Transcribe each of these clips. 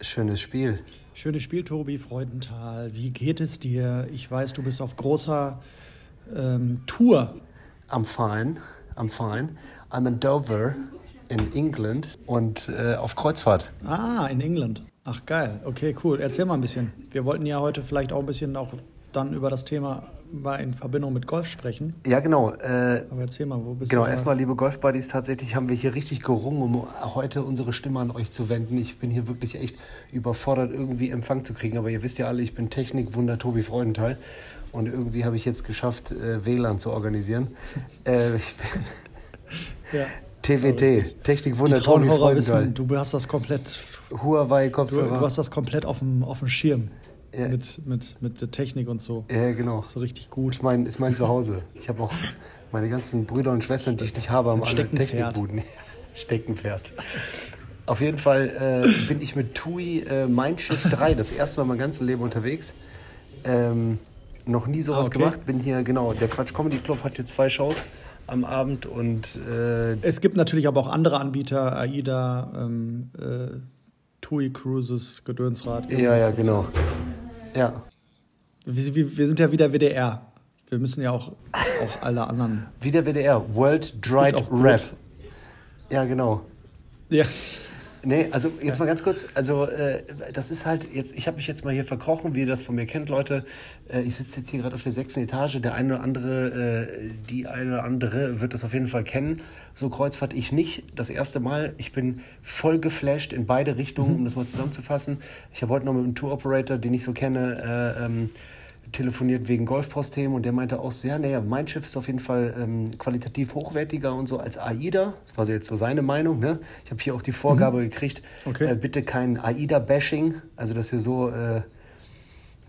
Schönes Spiel. Schönes Spiel, Tobi Freudenthal. Wie geht es dir? Ich weiß, du bist auf großer ähm, Tour. I'm fine. I'm fine. I'm in Dover in England und äh, auf Kreuzfahrt. Ah, in England. Ach geil. Okay, cool. Erzähl mal ein bisschen. Wir wollten ja heute vielleicht auch ein bisschen auch dann über das Thema mal in Verbindung mit Golf sprechen. Ja, genau. Äh, Aber erzähl mal, wo bist genau, du? da? erstmal, liebe Golf-Buddies, tatsächlich haben wir hier richtig gerungen, um heute unsere Stimme an euch zu wenden. Ich bin hier wirklich echt überfordert, irgendwie Empfang zu kriegen. Aber ihr wisst ja alle, ich bin Technik-Wunder Tobi Freudenthal. Und irgendwie habe ich jetzt geschafft, äh, WLAN zu organisieren. äh, ich, Ja. TWT, Technik-Wunder Tobi Freudenthal. wissen, du hast das komplett, du, du Huawei-Kopfhörer. hast das komplett auf dem, auf dem Schirm. Ja. Mit, mit, mit der Technik und so. Ja, genau. Ist richtig gut. Ist mein, ist mein Zuhause. Ich habe auch meine ganzen Brüder und Schwestern, die ich nicht habe, haben alle Steckenpferd. Technikbuden. Steckenpferd. Auf jeden Fall äh, bin ich mit TUI äh, Mindshift 3 das erste Mal mein ganzes Leben unterwegs. Ähm, noch nie sowas Ah, okay. gemacht. Bin hier, genau, der Quatsch Comedy Club hat hier zwei Shows am Abend und äh, Es gibt natürlich aber auch andere Anbieter, AIDA, ähm, äh, TUI Cruises, Gedönsrad. ja, ja, genau. ja. Ja, Wir, wir, sind ja wieder WDR. Wir müssen ja auch, auch alle anderen. wie der WDR, World Dried. Rap. Ja, genau. Ja. Nee, also jetzt mal ganz kurz, also äh, das ist halt jetzt, ich habe mich jetzt mal hier verkrochen, wie ihr das von mir kennt, Leute. Äh, ich sitze jetzt hier gerade auf der sechsten Etage, der eine oder andere, äh, die eine oder andere wird das auf jeden Fall kennen. So Kreuzfahrt ich nicht, das erste Mal. Ich bin voll geflasht in beide Richtungen, um das mal zusammenzufassen. Ich habe heute noch mit einem Tour-Operator, den ich so kenne, äh, ähm, telefoniert wegen Golfpost-Themen und der meinte auch so, ja, naja, mein Schiff ist auf jeden Fall ähm, qualitativ hochwertiger und so als AIDA. Das war so jetzt so seine Meinung. Ne? Ich habe hier auch die Vorgabe gekriegt, Okay. äh, bitte kein AIDA-Bashing. Also, dass ihr so, äh,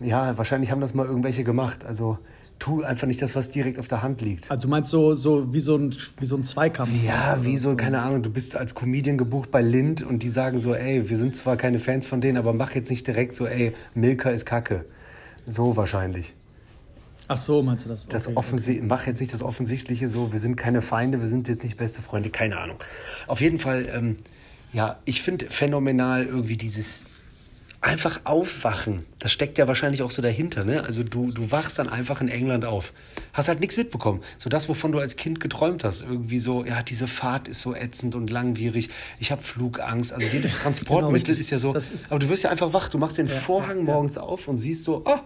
ja, wahrscheinlich haben das mal irgendwelche gemacht. Also, tu einfach nicht das, was direkt auf der Hand liegt. Also du meinst so, so wie, so ein, wie so ein Zweikampf? Ja, wie so, keine Ahnung, du bist als Comedian gebucht bei Lind und die sagen so, ey, wir sind zwar keine Fans von denen, aber mach jetzt nicht direkt so, ey, Milka ist Kacke. So wahrscheinlich. Ach so, meinst du das? Das Okay. Offensi mach jetzt nicht das Offensichtliche so, wir sind keine Feinde, wir sind jetzt nicht beste Freunde, keine Ahnung. Auf jeden Fall, ähm, ja, ich finde phänomenal irgendwie dieses einfach aufwachen. Das steckt ja wahrscheinlich auch so dahinter, ne? Also du, du wachst dann einfach in England auf. Hast halt nichts mitbekommen. So das, wovon du als Kind geträumt hast. Irgendwie so, ja, diese Fahrt ist so ätzend und langwierig. Ich habe Flugangst. Also jedes Transportmittel richtig. ist ja so. Ist- aber du wirst ja einfach wach. Du machst den Ja, Vorhang ja, ja. morgens auf und siehst so, ah,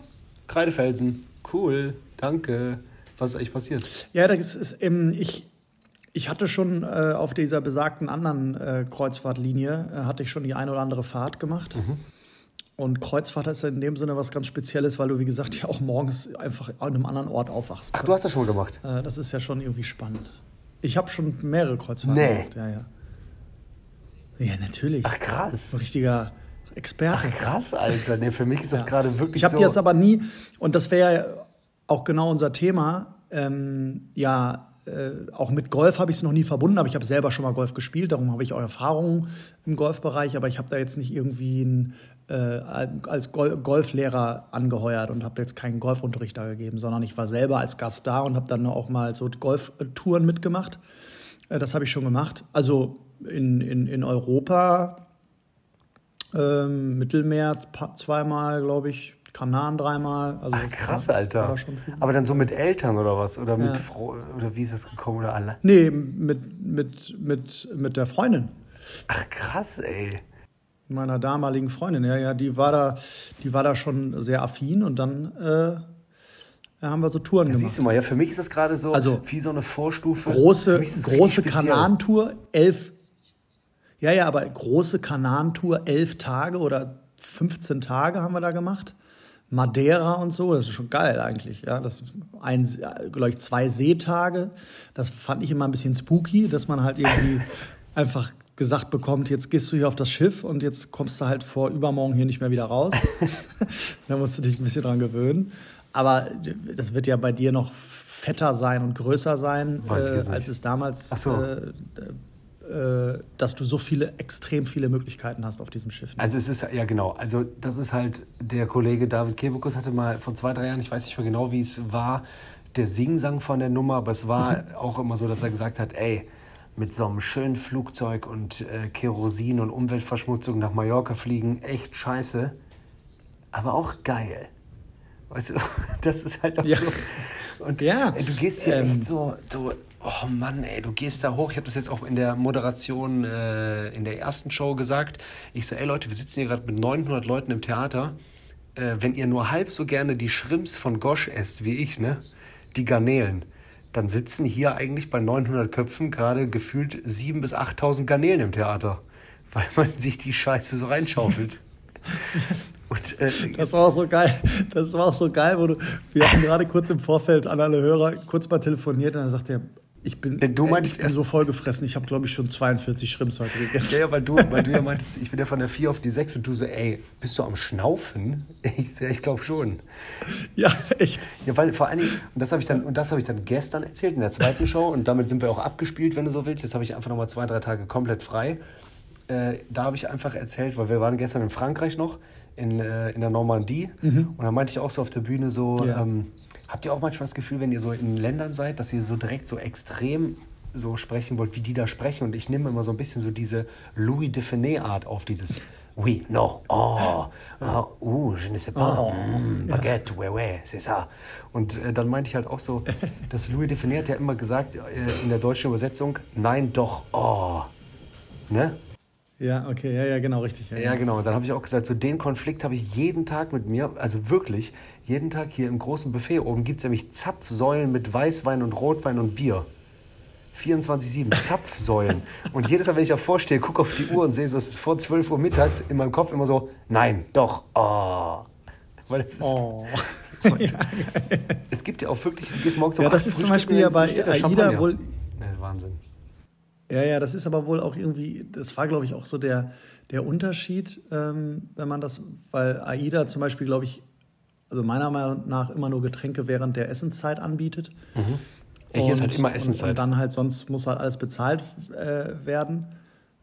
Kreidefelsen. Cool, danke. Was ist eigentlich passiert? Ja, das ist, ähm, ich, ich hatte schon äh, auf dieser besagten anderen äh, Kreuzfahrtlinie, äh, hatte ich schon die eine oder andere Fahrt gemacht. Mhm. Und Kreuzfahrt ist in dem Sinne was ganz Spezielles, weil du, wie gesagt, ja auch morgens einfach an einem anderen Ort aufwachst. Ach, du hast das schon gemacht. Äh, das ist ja schon irgendwie spannend. Ich habe schon mehrere Kreuzfahrten Nee. gemacht, ja, ja. Ja, natürlich. Ach, krass. Ein richtiger Experte. Ach, krass, Alter. Nee, für mich ist das Ja. gerade wirklich Ich habe so. die jetzt aber nie, und das wäre ja auch genau unser Thema, ähm, ja, äh, auch mit Golf habe ich es noch nie verbunden, aber ich habe selber schon mal Golf gespielt, darum habe ich auch Erfahrungen im Golfbereich, aber ich habe da jetzt nicht irgendwie einen, äh, als Gol Golflehrer angeheuert und habe jetzt keinen Golfunterricht da gegeben, sondern ich war selber als Gast da und habe dann auch mal so Golftouren mitgemacht. Äh, das habe ich schon gemacht. Also in, in, in Europa ähm, Mittelmeer zweimal, glaube ich, Kanaren dreimal. Also Ach, krass, war Alter. viel. Aber dann so mit Eltern oder was? Oder mit Ja. Oder wie ist das gekommen? Oder alle? Nee, mit, mit, mit, mit der Freundin, Ach, krass, ey. meiner damaligen Freundin. Ja, ja, die war da, die war da schon sehr affin und dann äh, haben wir so Touren Ja, gemacht. siehst du mal, ja, für mich ist das gerade so Also, wie so eine Vorstufe. Große, große. Kanantour, elf. Ja, ja, aber große Kanantour, elf Tage oder 15 Tage haben wir da gemacht. Madeira und so, das ist schon geil eigentlich. Ja, das ist ein, glaube ich, zwei Seetage. Das fand ich immer ein bisschen spooky, dass man halt irgendwie einfach gesagt bekommt, jetzt gehst du hier auf das Schiff und jetzt kommst du halt vor übermorgen hier nicht mehr wieder raus. da musst du dich ein bisschen dran gewöhnen. Aber das wird ja bei dir noch fetter sein und größer sein, äh, als es damals, so. äh, äh, dass du so viele, extrem viele Möglichkeiten hast auf diesem Schiff. Also es ist, ja genau, also das ist halt, der Kollege David Kebekus hatte mal vor zwei, drei Jahren, ich weiß nicht mehr genau, wie es war, der Singsang von der Nummer, aber es war auch immer so, dass er gesagt hat, ey, mit so einem schönen Flugzeug und äh, Kerosin und Umweltverschmutzung nach Mallorca fliegen, echt scheiße, aber auch geil. Weißt du, das ist halt auch Ja. so. Und Ja, du gehst hier ähm, echt so, du, oh Mann, ey, du gehst da hoch. Ich habe das jetzt auch in der Moderation äh, in der ersten Show gesagt. Ich so, ey Leute, wir sitzen hier gerade mit 900 Leuten im Theater. Äh, wenn ihr nur halb so gerne die Shrimps von Gosch esst wie ich, ne, die Garnelen, dann sitzen hier eigentlich bei 900 Köpfen gerade gefühlt 7.000 bis 8.000 Garnelen im Theater, weil man sich die Scheiße so reinschaufelt. Und äh, Das war auch so geil. Das war auch so geil, wo du, wir hatten gerade kurz im Vorfeld an alle Hörer kurz mal telefoniert und dann sagt er, ich bin, du meintest ich bin so vollgefressen. Ich habe, glaube ich, schon 42 Shrimps heute gegessen. Ja, ja, weil du, weil du ja meintest, ich bin ja von der 4 auf die 6 und du so, ey, bist du am Schnaufen? Ich ja, ich glaube schon. Ja, echt. Ja, weil vor allen Dingen, und das habe ich dann, und das habe ich dann gestern erzählt in der zweiten Show und damit sind wir auch abgespielt, wenn du so willst. Jetzt habe ich einfach nochmal zwei, drei Tage komplett frei. Äh, da habe ich einfach erzählt, weil wir waren gestern in Frankreich noch, in, äh, in der Normandie. Und da meinte ich auch so auf der Bühne so, Ja. ähm, habt ihr auch manchmal das Gefühl, wenn ihr so in Ländern seid, dass ihr so direkt so extrem so sprechen wollt, wie die da sprechen? Und ich nehme immer so ein bisschen so diese Louis de Finet-Art auf, dieses Oui, no, oh, ah, uh, je ne sais pas, Oh, mm, baguette, ouais, ouais, c'est ça. Und äh, dann meinte ich halt auch so, dass Louis de Finet hat ja immer gesagt, äh, in der deutschen Übersetzung, nein, doch, oh. Ne? Ja, okay, ja, ja, genau, richtig. Ja, Ja, genau. Und dann habe ich auch gesagt, so den Konflikt habe ich jeden Tag mit mir, also wirklich, jeden Tag hier im großen Buffet oben gibt es nämlich Zapfsäulen mit Weißwein und Rotwein und Bier. 24-7, Zapfsäulen. Und jedes Mal, wenn ich davor stehe, gucke auf die Uhr und sehe, es ist vor 12 Uhr mittags, in meinem Kopf immer so, nein, doch, oh. Weil es ist, Oh. es gibt ja auch wirklich, du gehst morgens um Ja, das ist zum Beispiel ja bei AIDA wohl- Das ist Wahnsinn. Ja, ja, das ist aber wohl auch irgendwie, das war, glaube ich, auch so der, der Unterschied, ähm, wenn man das, weil AIDA zum Beispiel, glaube ich, also meiner Meinung nach immer nur Getränke während der Essenszeit anbietet. Ja, hier ist halt Und- immer Und, Essenszeit. und dann halt, sonst muss halt alles bezahlt äh, werden.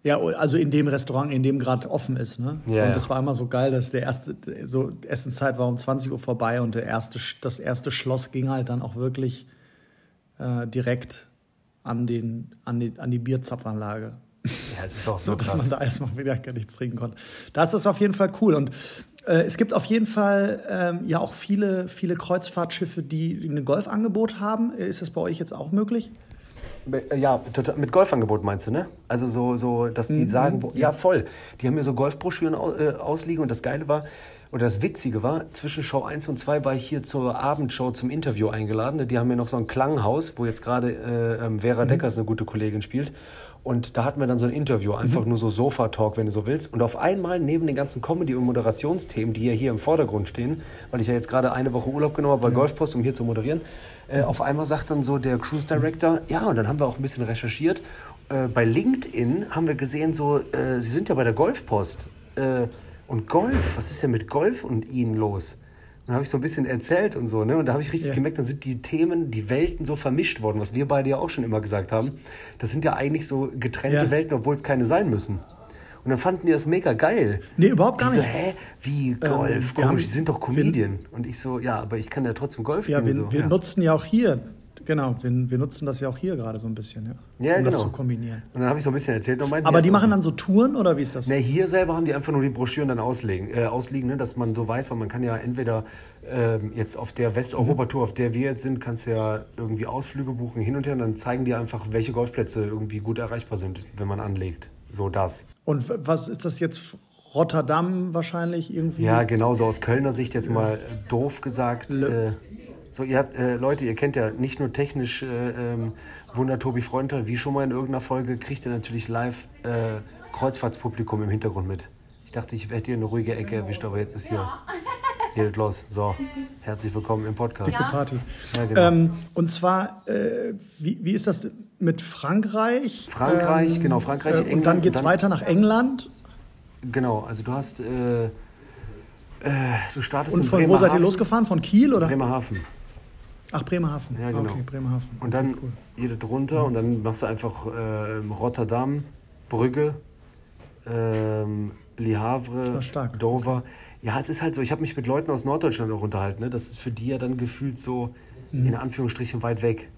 Ja, also in dem Restaurant, in dem gerade offen ist. Ne? Ja, und das war immer so geil, dass der erste, so Essenszeit war um 20 Uhr vorbei und der erste, das erste Schloss ging halt dann auch wirklich äh, direkt an, den, an, die, an die Bierzapfanlage. Ja, es ist auch so So, dass krass. man da erstmal wieder gar nichts trinken konnte. Das ist auf jeden Fall cool. Und äh, es gibt auf jeden Fall ähm, ja auch viele, viele Kreuzfahrtschiffe, die ein Golfangebot haben. Ist das bei euch jetzt auch möglich? Äh, Ja, total, mit Golfangebot meinst du, ne? Also so, so dass Mhm. die sagen, wo, ja voll, die haben mir so Golfbroschüren au, äh, ausliegen und das Geile war, oder das Witzige war, zwischen Show 1 und 2 war ich hier zur Abendshow zum Interview eingeladen. Die haben mir noch so ein Klanghaus, wo jetzt gerade äh, ähm, Mhm. Vera Deckers, eine gute Kollegin, spielt. Und da hatten wir dann so ein Interview, einfach Mhm. nur so Sofa-Talk, wenn du so willst. Und auf einmal neben den ganzen Comedy- und Moderationsthemen, die ja hier im Vordergrund stehen, weil ich ja jetzt gerade eine Woche Urlaub genommen habe bei Golfpost, um hier zu moderieren, äh, auf einmal sagt dann so der Cruise Director, ja, und dann haben wir auch ein bisschen recherchiert. Äh, bei LinkedIn haben wir gesehen, so, äh, Sie sind ja bei der Golfpost. Und Golf, was ist denn mit Golf und Ihnen los? Und dann habe ich so ein bisschen erzählt und so, ne? Und da habe ich richtig Ja. gemerkt, dann sind die Themen, die Welten so vermischt worden, was wir beide ja auch schon immer gesagt haben. Das sind ja eigentlich so getrennte Ja. Welten, obwohl es keine sein müssen. Und dann fanden die das mega geil. Nee, überhaupt gar die so, nicht. hä, wie Golf, wir komisch, die sind doch Comedian. und ich so, ja, aber ich kann ja trotzdem Golf Ja, spielen. wir, so. wir ja. nutzen ja auch hier, genau, wir, wir nutzen das ja auch hier gerade so ein bisschen, ja, Ja, um das genau. zu kombinieren. Und dann habe ich so ein bisschen erzählt und Aber die machen also- dann so Touren oder wie ist das? Ne, hier selber haben die einfach nur die Broschüren dann auslegen, äh, ausliegen, ne, dass man so weiß, weil man kann ja entweder ähm, jetzt auf der Westeuropa-Tour, auf der wir jetzt sind, kannst du ja irgendwie Ausflüge buchen hin und her und dann zeigen die einfach, welche Golfplätze irgendwie gut erreichbar sind, wenn man anlegt. So das. Und was ist das jetzt? Rotterdam wahrscheinlich irgendwie? Ja, genauso aus Kölner Sicht jetzt mal äh, doof gesagt. Le- Äh, so, ihr habt, äh, Leute, ihr kennt ja nicht nur technisch äh, ähm, Wunder Tobi Freundtal, wie schon mal in irgendeiner Folge, kriegt ihr natürlich live äh, Kreuzfahrtspublikum im Hintergrund mit. Ich dachte, ich hätte hier eine ruhige Ecke erwischt, aber jetzt ist hier. Geht los. So, herzlich willkommen im Podcast. Dixie Party. Ja, genau. ähm, und zwar, äh, wie, wie ist das mit Frankreich? Frankreich, genau, Frankreich, äh, England Und dann geht's dann- weiter nach England. Genau, also du hast, äh, äh, du startest Und in von wo seid ihr losgefahren? Von Kiel oder? Bremerhaven. Ach, Bremerhaven. Ja, genau. Okay, Bremerhaven. Und dann okay, cool. jede drunter und dann machst du einfach ähm, Rotterdam, Brügge, ähm, Le Havre, stark. Dover. Ja, es ist halt so, ich habe mich mit Leuten aus Norddeutschland auch unterhalten. Ne? Das ist für die ja dann gefühlt so Mhm. in Anführungsstrichen weit weg.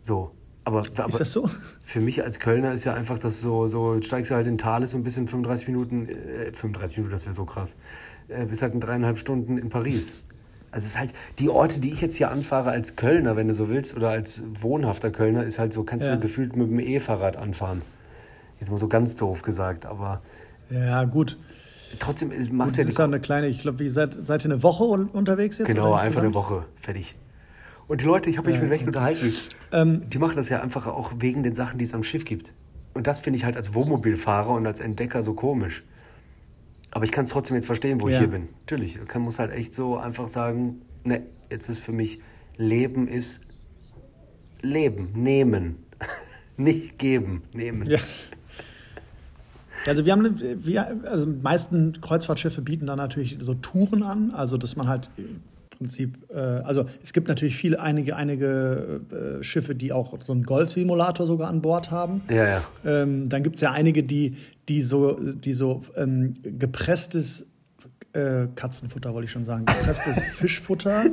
So. Aber, aber ist das so? Für mich als Kölner ist ja einfach das so, so steigst du halt in Thales so ein bisschen 35 Minuten, äh, 35 Minuten, das wäre so krass, äh, bis halt in dreieinhalb Stunden in Paris. Also es ist halt, die Orte, die ich jetzt hier anfahre als Kölner, wenn du so willst, oder als wohnhafter Kölner, ist halt so, kannst Ja. du gefühlt mit dem E-Fahrrad anfahren. Jetzt mal so ganz doof gesagt, aber Ja, gut. trotzdem ist- Das machst du ja ist die ja eine kleine, ich glaube, wie seid, seid ihr eine Woche un unterwegs jetzt? Genau, einfach eine? Woche, fertig. Und die Leute, ich habe mich Ja, mit welchen okay. unterhalten, Ähm, die machen das ja einfach auch wegen den Sachen, die es am Schiff gibt. Und das finde ich halt als Wohnmobilfahrer und als Entdecker so komisch. Aber ich kann es trotzdem jetzt verstehen, wo ich Ja. hier bin. Natürlich, man muss halt echt so einfach sagen, ne, jetzt ist für mich Leben ist Leben, nehmen. Nicht geben, nehmen. Ja. Also wir haben, wir, also die meisten Kreuzfahrtschiffe bieten dann natürlich so Touren an, also dass man halt Prinzip, äh, also es gibt natürlich viele, einige, einige äh, Schiffe, die auch so einen Golfsimulator sogar an Bord haben. Ja, ja. Ähm, dann gibt es ja einige, die, die so, die so ähm, gepresstes äh, Katzenfutter, wollte ich schon sagen, gepresstes Fischfutter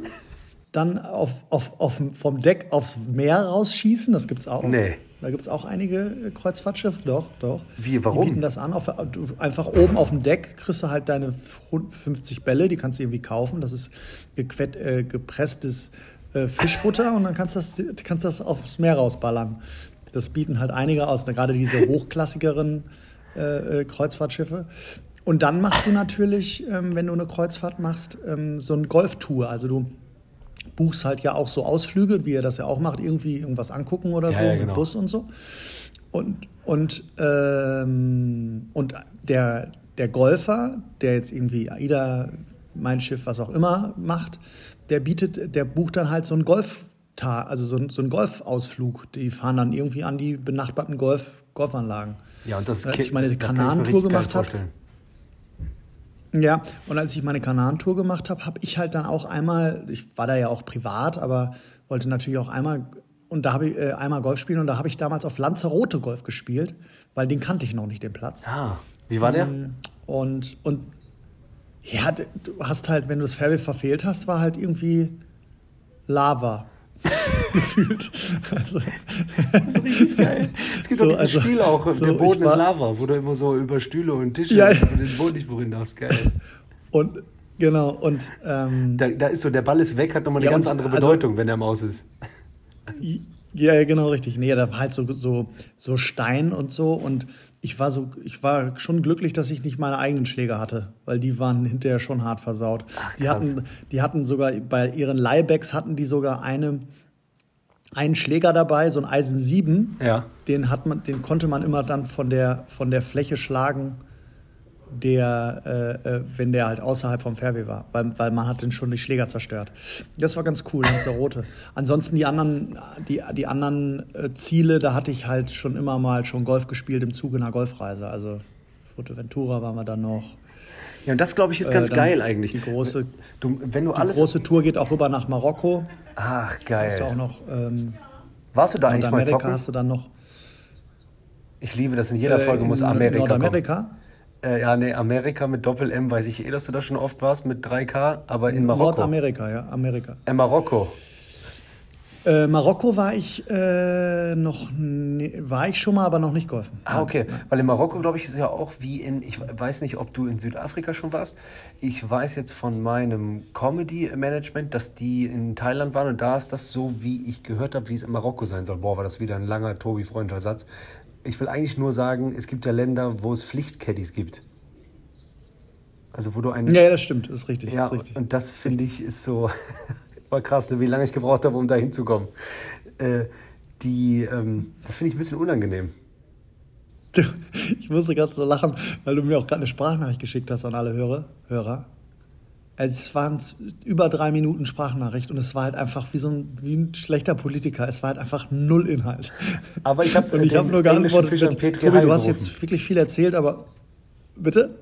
dann auf, auf, auf, vom Deck aufs Meer rausschießen. Das gibt es auch. Nee. Da gibt es auch einige äh, Kreuzfahrtschiffe. Doch, doch. Wie, warum? Die bieten das an. Auf, du, einfach oben auf dem Deck kriegst du halt deine 50 Bälle, die kannst du irgendwie kaufen. Das ist gequett, äh, gepresstes äh, Fischfutter und dann kannst du das, kannst das aufs Meer rausballern. Das bieten halt einige aus, gerade diese hochklassigeren äh, äh, Kreuzfahrtschiffe. Und dann machst du natürlich, ähm, wenn du eine Kreuzfahrt machst, ähm, so eine Golftour. Also du buchst halt ja auch so Ausflüge, wie ihr das ja auch macht, irgendwie irgendwas angucken oder Ja, so ja, mit genau. Bus und so. Und, und, ähm, und der, der Golfer, der jetzt irgendwie AIDA, mein Schiff, was auch immer macht, der bietet, der bucht dann halt so einen Golftag, also so, ein- so einen Golfausflug. Die fahren dann irgendwie an die benachbarten Golf, Golfanlagen. Ja, und das, Als ke- ich meine geil gemacht habe. Ja, und als ich meine Kananentour gemacht habe, habe ich halt dann auch einmal, ich war da ja auch privat, aber wollte natürlich auch einmal, und da habe ich äh, einmal Golf spielen und da habe ich damals auf Lanzarote Golf gespielt, weil den kannte ich noch nicht, den Platz. Ah, wie war der? Und, und ja, du hast halt, wenn du das Fairway verfehlt hast, war halt irgendwie Lava. Gefühlt. Also, Das ist richtig geil. Es gibt So, doch dieses also, Spiel auch, so, der Boden ist Lava, wo du immer so über Stühle und Tische Ja. den Boden nicht berühren darfst. Geil. und genau, und ähm, Da, da ist so, der Ball ist weg, hat nochmal eine Ja, ganz und andere also- Bedeutung, wenn der Maus ist. Ja, ja, genau, richtig. Nee, da war halt so, so, so Stein und so. Und ich war so, ich war schon glücklich, dass ich nicht meine eigenen Schläger hatte, weil die waren hinterher schon hart versaut. Ach, die hatten, die hatten sogar bei ihren Leihbacks hatten die sogar eine, einen Schläger dabei, so ein Eisen 7. Ja. Den hat man, den konnte man immer dann von der, von der Fläche schlagen, der, äh, äh, wenn der halt außerhalb vom Fairway war, weil, weil man hat den schon die Schläger zerstört. Das war ganz cool, Lanzarote. Ansonsten die anderen, die, die anderen äh, Ziele, da hatte ich halt schon immer mal schon Golf gespielt im Zuge einer Golfreise. Also Fuerteventura waren wir dann noch. Ja, und das, glaube ich, ist Äh, ganz dann geil eigentlich. Die große, Du, wenn du die alles. große Tour geht auch rüber nach Marokko. Ach, Hast du auch geil. noch ähm, Warst du da eigentlich mal zocken? hast du dann noch. Ich liebe das. In jeder äh, Folge muss in Amerika kommen. Nordamerika. Äh, ja, nee, Amerika mit Doppel-M weiß ich eh, dass du da schon oft warst mit 3K, aber in Marokko. Nordamerika, ja, Amerika. Äh, Marokko. Äh, Marokko war ich äh, noch, ne, war ich schon mal, aber noch nicht golfen. Ah, okay. Weil in Marokko, glaube ich, ist ja auch wie in, ich weiß nicht, ob du in Südafrika schon warst. Ich weiß jetzt von meinem Comedy-Management, dass die in Thailand waren und da ist das so, wie ich gehört habe, wie es in Marokko sein soll. Boah, war das wieder ein langer, Tobi-freundlicher Satz. Ich will eigentlich nur sagen, es gibt ja Länder, wo es Pflichtcaddies gibt. Also wo du einen... Ja, ja, das stimmt, das ist richtig. Ja, das ist richtig. und das finde ich ist so war krass, wie lange ich gebraucht habe, um da hinzukommen. Äh, die, ähm, das finde ich ein bisschen unangenehm. Ich musste gerade so lachen, weil du mir auch gerade eine Sprachnachricht geschickt hast an alle Hörer. Hörer. Es waren über drei Minuten Sprachnachricht und es war halt einfach wie so ein, wie ein schlechter Politiker. Es war halt einfach null Inhalt. Aber ich habe und ich den habe nur geantwortet, mit, Petri Tobi, du hast jetzt wirklich viel erzählt, aber bitte?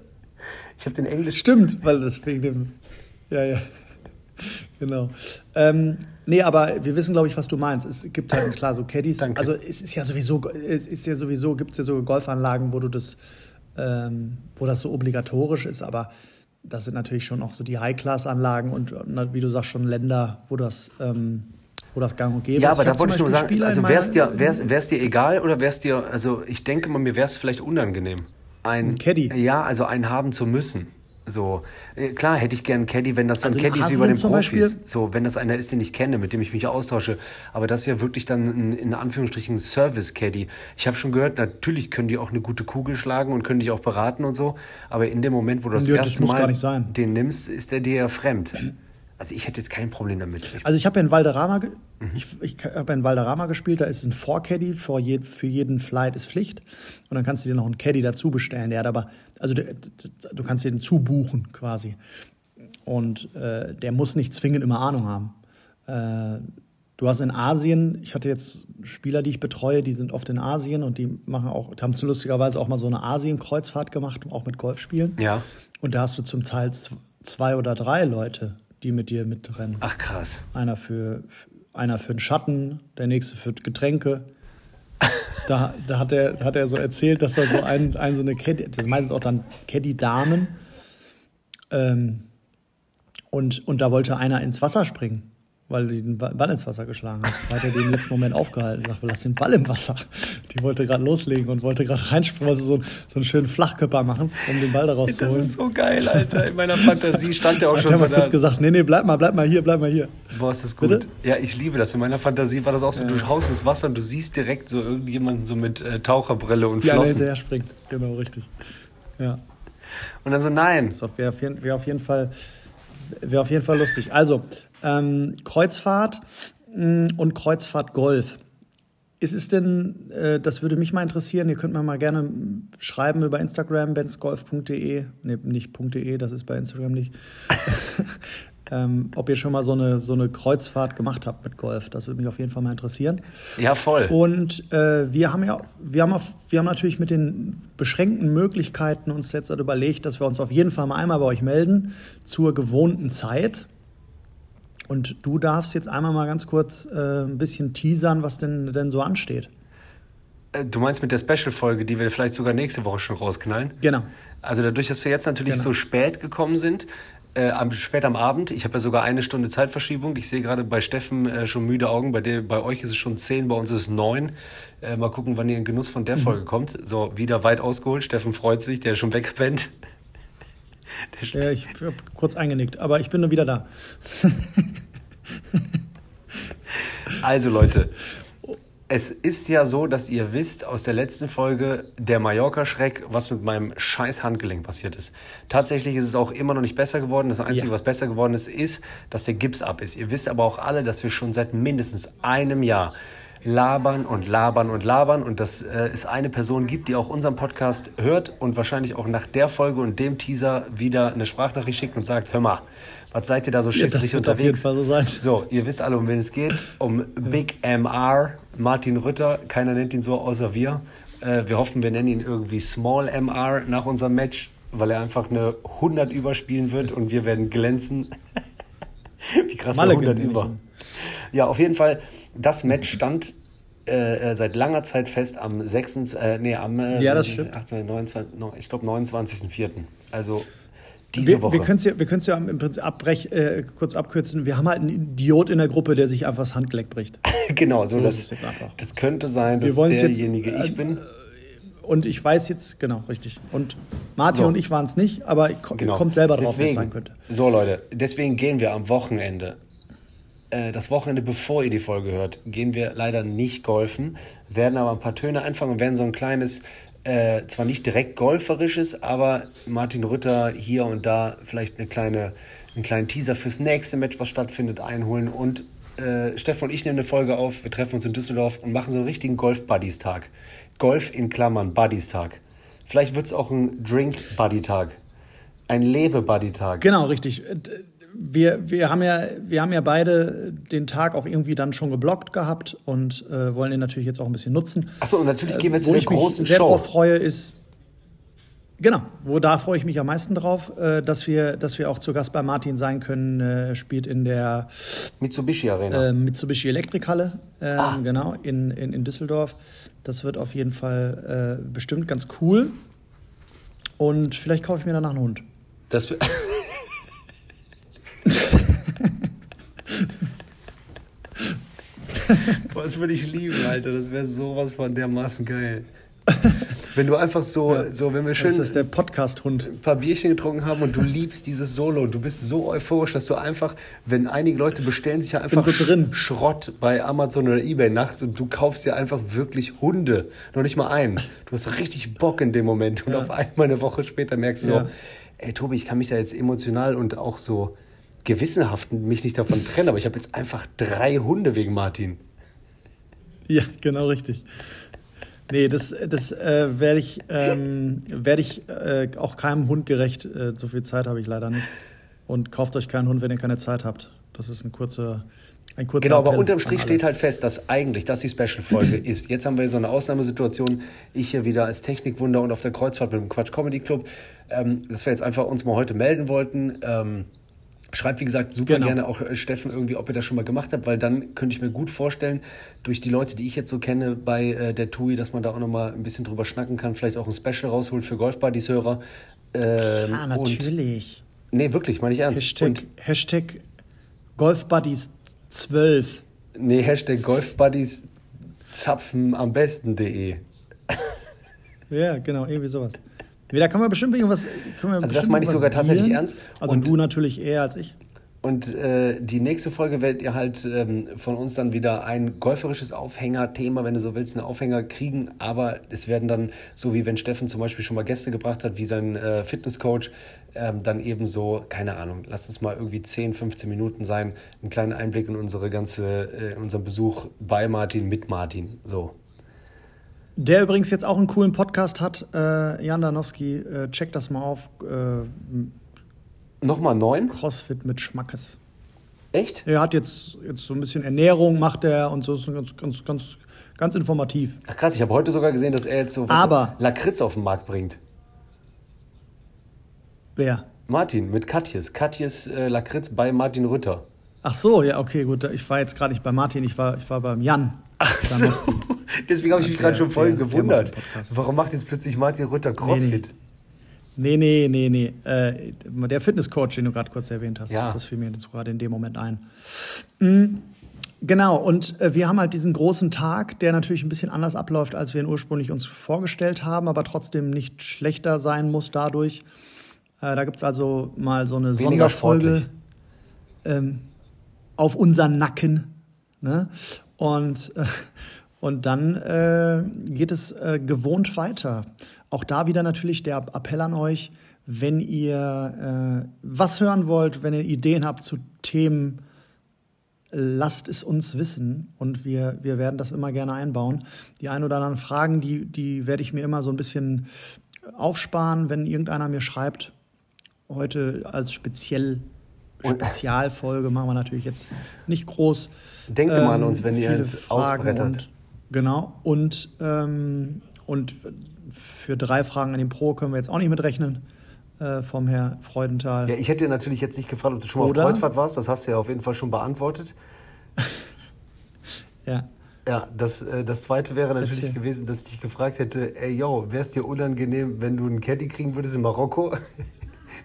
Ich habe den englischen. Stimmt, weil das wegen dem. Ja, ja. Genau. Ähm, nee, aber wir wissen, glaube ich, was du meinst. Es gibt halt klar so Caddies. Danke. Also es ist ja sowieso, es ist ja sowieso, gibt es ja so Golfanlagen, wo du das, ähm, wo das so obligatorisch ist, aber das sind natürlich schon auch so die High-Class-Anlagen und, wie du sagst, schon Länder, wo das, ähm, wo das gang und gäbe Ja, ist. aber Ich hab da wollte ich nur sagen, Spieler also wär's meiner- dir, wär's, wär's dir egal oder wär's dir, also ich denke mal, mir wär's vielleicht unangenehm, ein, Ein Caddy. Ja, also einen haben zu müssen. So, äh, klar hätte ich gern einen Caddy, wenn das so ein Also Caddy ist wie bei den Profis. Beispiel- So, wenn das einer ist, den ich kenne, mit dem ich mich austausche. Aber das ist ja wirklich dann ein, in Anführungsstrichen Service-Caddy. Ich habe schon gehört, natürlich können die auch eine gute Kugel schlagen und können dich auch beraten und so. Aber in dem Moment, wo du das Ja, das erste muss Mal den nimmst, ist der dir ja fremd. Also ich hätte jetzt kein Problem damit. Ich Also ich habe ja in Valderrama, Mhm. ich, ich habe in Valderrama gespielt, da ist ein Four-Caddy, für, je, für jeden Flight ist Pflicht. Und dann kannst du dir noch einen Caddy dazu bestellen. Der hat aber, also der, du kannst dir den zubuchen quasi. Und äh, der muss nicht zwingend immer Ahnung haben. Äh, du hast in Asien, ich hatte jetzt Spieler, die ich betreue, die sind oft in Asien und die machen auch, haben zu lustigerweise auch mal so eine Asien-Kreuzfahrt gemacht, auch mit Golfspielen. Ja. Und da hast du zum Teil zwei oder drei Leute, die mit dir mitrennen. Ach krass. Einer für, einer für den Schatten, der nächste für Getränke. Da, da, hat er, da hat er so erzählt, dass da so ein, ein so eine Caddy, das ist meistens auch dann Caddy-Damen. Ähm, und, und da wollte einer ins Wasser springen, weil die den Ba- Ball ins Wasser geschlagen hat. Hat er den im letzten Moment aufgehalten. Sagt, lass den Ball im Wasser. Die wollte gerade loslegen und wollte gerade reinspringen, wollte so, so einen schönen Flachkörper machen, um den Ball daraus zu Das holen. ist so geil, Alter. In meiner Fantasie stand der auch Hat schon er so mal kurz gesagt, nee, nee, bleib mal, bleib mal hier, bleib mal hier. Boah, ist das gut. Bitte? Ja, ich liebe das. In meiner Fantasie war das auch so, du haust ins Wasser und du siehst direkt so irgendjemanden so mit äh, Taucherbrille und Wie einer Flossen. hinterher springt. Genau, richtig. Ja. Und dann so, nein. Das wäre auf, jeden- wär auf, jeden Fall- wär auf jeden Fall lustig. Also, ähm, Kreuzfahrt mh, und Kreuzfahrt Golf. Ist es denn, äh, das würde mich mal interessieren, ihr könnt mir mal gerne mm, schreiben über Instagram, bensgolf.de, ne, nicht .de, das ist bei Instagram nicht, ähm, ob ihr schon mal so eine, so eine Kreuzfahrt gemacht habt mit Golf. Das würde mich auf jeden Fall mal interessieren. Ja, voll. Und äh, wir haben ja, wir haben, auf, wir haben natürlich mit den beschränkten Möglichkeiten uns jetzt überlegt, dass wir uns auf jeden Fall mal einmal bei euch melden zur gewohnten Zeit. Und du darfst jetzt einmal mal ganz kurz äh, ein bisschen teasern, was denn, denn so ansteht. Äh, Du meinst mit der Special-Folge, die wir vielleicht sogar nächste Woche schon rausknallen? Genau. Also dadurch, dass wir jetzt natürlich Genau. so spät gekommen sind, äh, am, spät am Abend, ich habe ja sogar eine Stunde Zeitverschiebung. Ich sehe gerade bei Steffen äh, schon müde Augen, bei, der, bei euch ist es schon zehn, bei uns ist es neun. Äh, mal gucken, wann ihr in Genuss von der Mhm. Folge kommt. So, wieder weit ausgeholt. Steffen freut sich, der ist schon weggepennt. Ja, ich habe kurz eingenickt, aber ich bin nur wieder da. Also Leute, es ist ja so, dass ihr wisst aus der letzten Folge der Mallorca-Schreck, was mit meinem scheiß Handgelenk passiert ist. Tatsächlich ist es auch immer noch nicht besser geworden. Das Einzige, Ja. was besser geworden ist, ist, dass der Gips ab ist. Ihr wisst aber auch alle, dass wir schon seit mindestens einem Jahr labern und labern und labern und dass äh, es eine Person gibt, die auch unseren Podcast hört und wahrscheinlich auch nach der Folge und dem Teaser wieder eine Sprachnachricht schickt und sagt, hör mal, was seid ihr da so Ja, schisslich jeden unterwegs? So. So, ihr wisst alle, um wen es geht. Um Big MR, Martin Rütter. Keiner nennt ihn so außer wir. Äh, wir hoffen, wir nennen ihn irgendwie Small MR nach unserem Match, weil er einfach eine 100 überspielen wird und wir werden glänzen. Wie krass Malle 100 nenne ich über. Ja, auf jeden Fall, das Match stand äh, äh, seit langer Zeit fest am 6. Äh, nee, am äh, Ja, das stimmt. 28, 29, no, ich glaube 29.04. Also diese Wir, Woche. wir können es ja, wir ja im Prinzip abbrech, äh, kurz abkürzen. Wir haben halt einen Idiot in der Gruppe, der sich einfach das Handgelenk bricht. genau, so das, jetzt das könnte sein, Wir dass jetzt, derjenige ich äh, bin. Und ich weiß jetzt, genau, richtig. Und Martin So. und ich waren es nicht, aber Genau. kommt selber drauf, wer es deswegen, sein könnte. So, Leute, deswegen gehen wir am Wochenende, das Wochenende bevor ihr die Folge hört, gehen wir leider nicht golfen, werden aber ein paar Töne einfangen und werden so ein kleines, äh, zwar nicht direkt golferisches, aber Martin Rütter hier und da vielleicht eine kleine, einen kleinen Teaser fürs nächste Match, was stattfindet, einholen und äh, Steffen und ich nehmen eine Folge auf, wir treffen uns in Düsseldorf und machen so einen richtigen Golf-Buddies-Tag. Golf in Klammern, Buddies-Tag. Vielleicht wird es auch ein Drink-Buddy-Tag. Ein Lebe-Buddy-Tag. Genau, richtig. Äh, Wir, wir, haben ja, wir haben ja beide den Tag auch irgendwie dann schon geblockt gehabt und äh, wollen den natürlich jetzt auch ein bisschen nutzen. Achso, und natürlich gehen wir zu Wo der ich mich großen sehr Show. drauf freue, ist. Genau, wo da freue ich mich am meisten drauf, äh, dass wir, dass wir auch zu Gast bei Martin sein können. Äh, spielt in der Mitsubishi Arena. äh, Mitsubishi Elektrikhalle, ähm, Ah. genau, in, in, in Düsseldorf. Das wird auf jeden Fall äh, bestimmt ganz cool. Und vielleicht kaufe ich mir danach einen Hund. Das Boah, das würde ich lieben, Alter. Das wäre sowas von dermaßen geil. wenn du einfach so, ja. so wenn wir schön. Das ist der Podcast-Hund. Ein paar Bierchen getrunken haben und du liebst dieses Solo. Du bist so euphorisch, dass du einfach, wenn einige Leute bestellen sich ja einfach so drin. Schrott bei Amazon oder Ebay nachts und du kaufst dir einfach wirklich Hunde. Noch nicht mal einen. Du hast richtig Bock in dem Moment. Und ja. auf einmal eine Woche später merkst du ja. so, ey Tobi, ich kann mich da jetzt emotional und auch so gewissenhaft mich nicht davon trennen, aber ich habe jetzt einfach drei Hunde wegen Martin. Ja, genau richtig. Nee, das, das äh, werde ich, ähm, werd ich äh, auch keinem Hund gerecht. Äh, so viel Zeit habe ich leider nicht. Und kauft euch keinen Hund, wenn ihr keine Zeit habt. Das ist ein kurzer, ein kurzer Genau, aber unterm Strich steht halt fest, dass eigentlich das die Special-Folge ist. Jetzt haben wir so eine Ausnahmesituation. Ich hier wieder als Technikwunder und auf der Kreuzfahrt mit dem Quatsch Comedy Club. Ähm, dass wir jetzt einfach uns mal heute melden wollten. Ähm, Schreibt, wie gesagt, super genau. gerne auch äh, Steffen irgendwie, ob ihr das schon mal gemacht habt, weil dann könnte ich mir gut vorstellen, durch die Leute, die ich jetzt so kenne bei äh, der TUI, dass man da auch nochmal ein bisschen drüber schnacken kann, vielleicht auch ein Special rausholt für Golfbuddies-Hörer. Ähm, ah, natürlich. Und, nee, wirklich, meine ich ernst. Hashtag, und, Hashtag Golfbuddies 12. Nee, Hashtag Golfbuddies zapfen am besten.de. ja, genau, irgendwie sowas. Da kann man bestimmt irgendwas. Können wir also das meine ich sogar tatsächlich ernst. Also und, du natürlich eher als ich. Und äh, die nächste Folge werdet ihr halt ähm, von uns dann wieder ein golferisches Aufhängerthema, wenn du so willst, einen Aufhänger kriegen. Aber es werden dann, so wie wenn Steffen zum Beispiel schon mal Gäste gebracht hat, wie sein äh, Fitnesscoach, ähm, dann eben so, keine Ahnung, lass es mal irgendwie 10, 15 Minuten sein, einen kleinen Einblick in unsere ganze, äh, unseren Besuch bei Martin, mit Martin. So. Der übrigens jetzt auch einen coolen Podcast hat, äh, Jan Danowski. Äh, check das mal auf. Äh, Nochmal neun? Crossfit mit Schmackes. Echt? Er hat jetzt, jetzt so ein bisschen Ernährung, macht er und so ist ganz, ganz, ganz, ganz informativ. Ach krass, ich habe heute sogar gesehen, dass er jetzt so Aber, Lakritz auf den Markt bringt. Wer? Martin mit Katjes. Katjes äh, Lakritz bei Martin Rütter. Ach so, ja, okay, gut. Ich war jetzt gerade nicht bei Martin, ich war, ich war beim Jan. Ach so. Deswegen habe ich mich gerade schon voll gewundert. Warum macht jetzt plötzlich Martin Rütter Crossfit? Nee, nee, nee, nee. Äh, der Fitnesscoach, den du gerade kurz erwähnt hast, ja. das fiel mir jetzt gerade in dem Moment ein. Mhm. Genau, und äh, wir haben halt diesen großen Tag, der natürlich ein bisschen anders abläuft, als wir ihn ursprünglich uns vorgestellt haben, aber trotzdem nicht schlechter sein muss dadurch. Äh, da gibt es also mal so eine Weniger Sonderfolge ähm, auf unseren Nacken. Ne? Und, äh, und dann äh, geht es äh, gewohnt weiter. Auch da wieder natürlich der Appell an euch, wenn ihr äh, was hören wollt, wenn ihr Ideen habt zu Themen, lasst es uns wissen und wir, wir werden das immer gerne einbauen. Die ein oder anderen Fragen, die, die werde ich mir immer so ein bisschen aufsparen, wenn irgendeiner mir schreibt. Heute als speziell Spezialfolge machen wir natürlich jetzt nicht groß. Denkt ähm, mal an uns, wenn ihr uns ausbrettert. Und, genau. Und, ähm, und für drei Fragen an den Pro können wir jetzt auch nicht mitrechnen. Äh, vom Herr Freudenthal. Ja, ich hätte natürlich jetzt nicht gefragt, ob du schon mal Oder? auf Kreuzfahrt warst. Das hast du ja auf jeden Fall schon beantwortet. ja. Ja, das, äh, das zweite wäre natürlich Erzähl. gewesen, dass ich dich gefragt hätte, ey, yo, wäre es dir unangenehm, wenn du einen Caddy kriegen würdest in Marokko?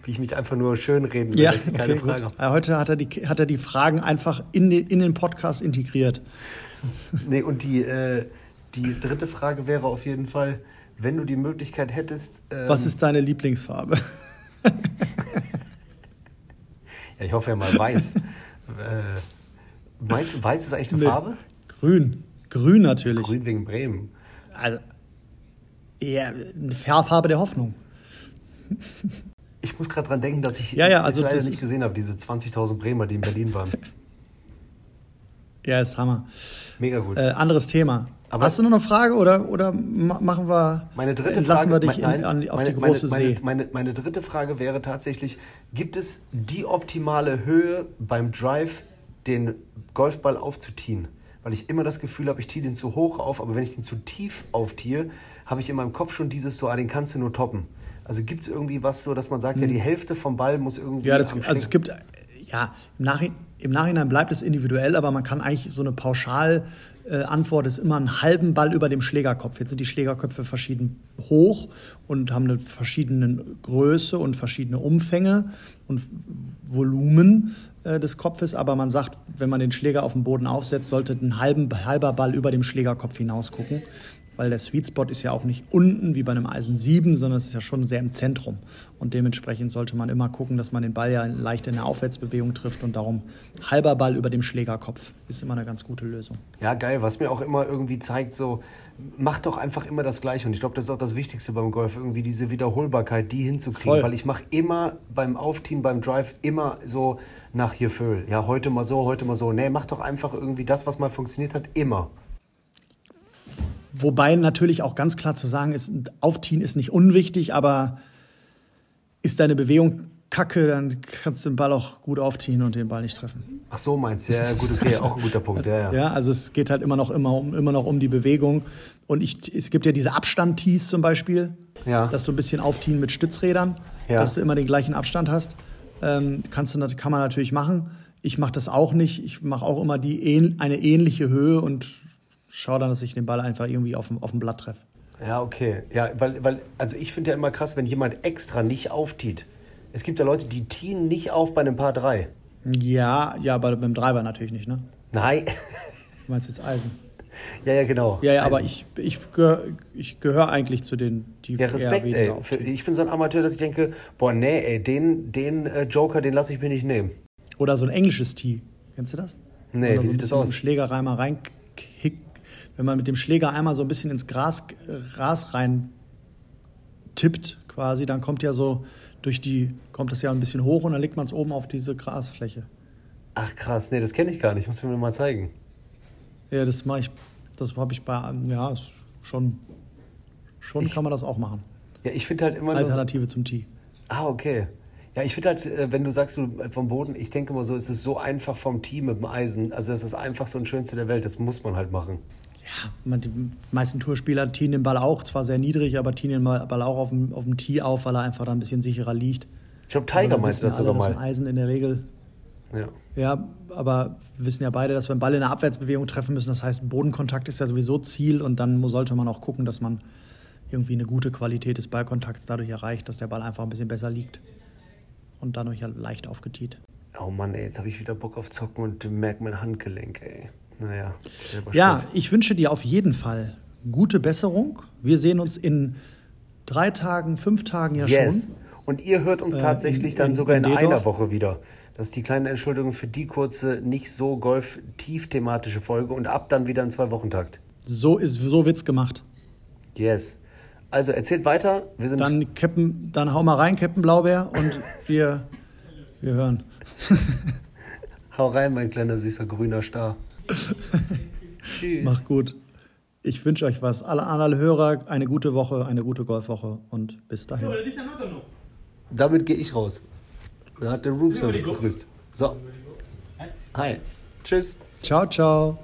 Wie ich mich einfach nur schön reden will, ja, dass ich keine okay, Fragen habe. Heute hat er, die, hat er die Fragen einfach in den, in den Podcast integriert. Nee, und die, äh, die dritte Frage wäre auf jeden Fall, wenn du die Möglichkeit hättest. Ähm, Was ist deine Lieblingsfarbe? ja, ich hoffe ja mal weiß. äh, meinst du, weiß ist eigentlich eine nee. Farbe? Grün. Grün natürlich. Grün wegen Bremen. Also, eher eine Farbe der Hoffnung. Ich muss gerade dran denken, dass ich ja, ja, also leider nicht gesehen habe, diese 20.000 Bremer, die in Berlin waren. Ja, ist Hammer. Mega gut. Äh, anderes Thema. Aber Hast du noch eine Frage oder, oder machen wir, meine dritte lassen Frage, wir dich nein, in, an, auf meine, die große meine, See? Meine, meine, dritte Frage wäre tatsächlich, gibt es die optimale Höhe beim Drive, den Golfball aufzutiehen? Weil ich immer das Gefühl habe, ich tiehe den zu hoch auf, aber wenn ich den zu tief auftiehe, habe ich in meinem Kopf schon dieses so, ah, den kannst du nur toppen. Also gibt es irgendwie was so, dass man sagt, hm. ja, die Hälfte vom Ball muss irgendwie. Ja, das, also es gibt, ja, im, Nachhinein, im Nachhinein bleibt es individuell, aber man kann eigentlich so eine Pauschalantwort äh, ist immer einen halben Ball über dem Schlägerkopf. Jetzt sind die Schlägerköpfe verschieden hoch und haben eine verschiedene Größe und verschiedene Umfänge und Volumen äh, des Kopfes, aber man sagt, wenn man den Schläger auf den Boden aufsetzt, sollte ein halben, halber Ball über dem Schlägerkopf hinaus gucken weil der Sweet Spot ist ja auch nicht unten wie bei einem Eisen 7, sondern es ist ja schon sehr im Zentrum. Und dementsprechend sollte man immer gucken, dass man den Ball ja leicht in der Aufwärtsbewegung trifft und darum halber Ball über dem Schlägerkopf ist immer eine ganz gute Lösung. Ja, geil. Was mir auch immer irgendwie zeigt, so mach doch einfach immer das Gleiche. Und ich glaube, das ist auch das Wichtigste beim Golf, irgendwie diese Wiederholbarkeit, die hinzukriegen. Voll. Weil ich mache immer beim Aufteam, beim Drive immer so nach hier Föhl. Ja, heute mal so, heute mal so. Nee, mach doch einfach irgendwie das, was mal funktioniert hat, immer. Wobei natürlich auch ganz klar zu sagen ist, Aufziehen ist nicht unwichtig, aber ist deine Bewegung kacke, dann kannst du den Ball auch gut aufziehen und den Ball nicht treffen. Ach so, meinst du? Ja, gut, okay, also, auch ein guter Punkt. Ja, ja. ja, also es geht halt immer noch, immer, um, immer noch um die Bewegung. Und ich, es gibt ja diese Abstand-Tees zum Beispiel, ja. dass du ein bisschen aufziehen mit Stützrädern, ja. dass du immer den gleichen Abstand hast. Ähm, kannst du, kann man natürlich machen. Ich mache das auch nicht. Ich mache auch immer die, eine ähnliche Höhe und schaue dann, dass ich den Ball einfach irgendwie auf dem, auf dem Blatt treffe. Ja, okay. Ja, weil, weil also ich finde ja immer krass, wenn jemand extra nicht auftiet. Es gibt ja Leute, die tiehen nicht auf bei einem Paar 3. Ja, ja, aber beim Driver natürlich nicht, ne? Nein. Du meinst jetzt Eisen? Ja, ja, genau. Ja, ja, aber ich, ich, gehöre ich gehör eigentlich zu den, die Ja, Respekt, ey. Ich bin so ein Amateur, dass ich denke, boah, nee, ey, den, den äh, Joker, den lasse ich mir nicht nehmen. Oder so ein englisches Tee. Kennst du das? Nee, Oder wie so sieht das aus? Schlägerreimer rein wenn man mit dem Schläger einmal so ein bisschen ins Gras, Gras rein tippt, quasi, dann kommt ja so durch die, kommt das ja ein bisschen hoch und dann legt man es oben auf diese Grasfläche. Ach krass, nee, das kenne ich gar nicht. Muss mir mal zeigen. Ja, das mache ich, das habe ich bei, ja, schon, schon ich, kann man das auch machen. Ja, ich finde halt immer Alternative so, zum Tee. Ah, okay. Ja, ich finde halt, äh, wenn du sagst, du äh, vom Boden, ich denke immer so, es ist so einfach vom Team mit dem Eisen. Also es ist einfach so ein Schönste der Welt, das muss man halt machen ja, die meisten Tourspieler ziehen den Ball auch, zwar sehr niedrig, aber ziehen den Ball auch auf dem, auf dem Tee auf, weil er einfach da ein bisschen sicherer liegt. Ich glaube, Tiger also, meinte das sogar mal. Eisen in der Regel. Ja. ja, aber wir wissen ja beide, dass wir den Ball in der Abwärtsbewegung treffen müssen. Das heißt, Bodenkontakt ist ja sowieso Ziel und dann sollte man auch gucken, dass man irgendwie eine gute Qualität des Ballkontakts dadurch erreicht, dass der Ball einfach ein bisschen besser liegt und dadurch halt leicht aufgetiet. Oh Mann, ey, jetzt habe ich wieder Bock auf Zocken und merke mein Handgelenk, ey. Naja. Ja, ich wünsche dir auf jeden Fall gute Besserung. Wir sehen uns in drei Tagen, fünf Tagen ja yes. schon. Und ihr hört uns äh, tatsächlich in, dann sogar in, in einer Woche wieder. Das ist die kleine Entschuldigung für die kurze, nicht so golf-tief-thematische Folge und ab dann wieder im Zwei-Wochen-Takt. So, ist, so wird's gemacht. Yes. Also erzählt weiter. Wir sind dann, Captain, dann hau mal rein, Captain Blaubeer, und wir, wir hören. hau rein, mein kleiner süßer grüner Star. Tschüss. Macht gut. Ich wünsche euch was. Alle, alle Hörer eine gute Woche, eine gute Golfwoche und bis dahin. Damit gehe ich raus. Da hat der Room Service begrüßt. So. Hi. Tschüss. Ciao, ciao.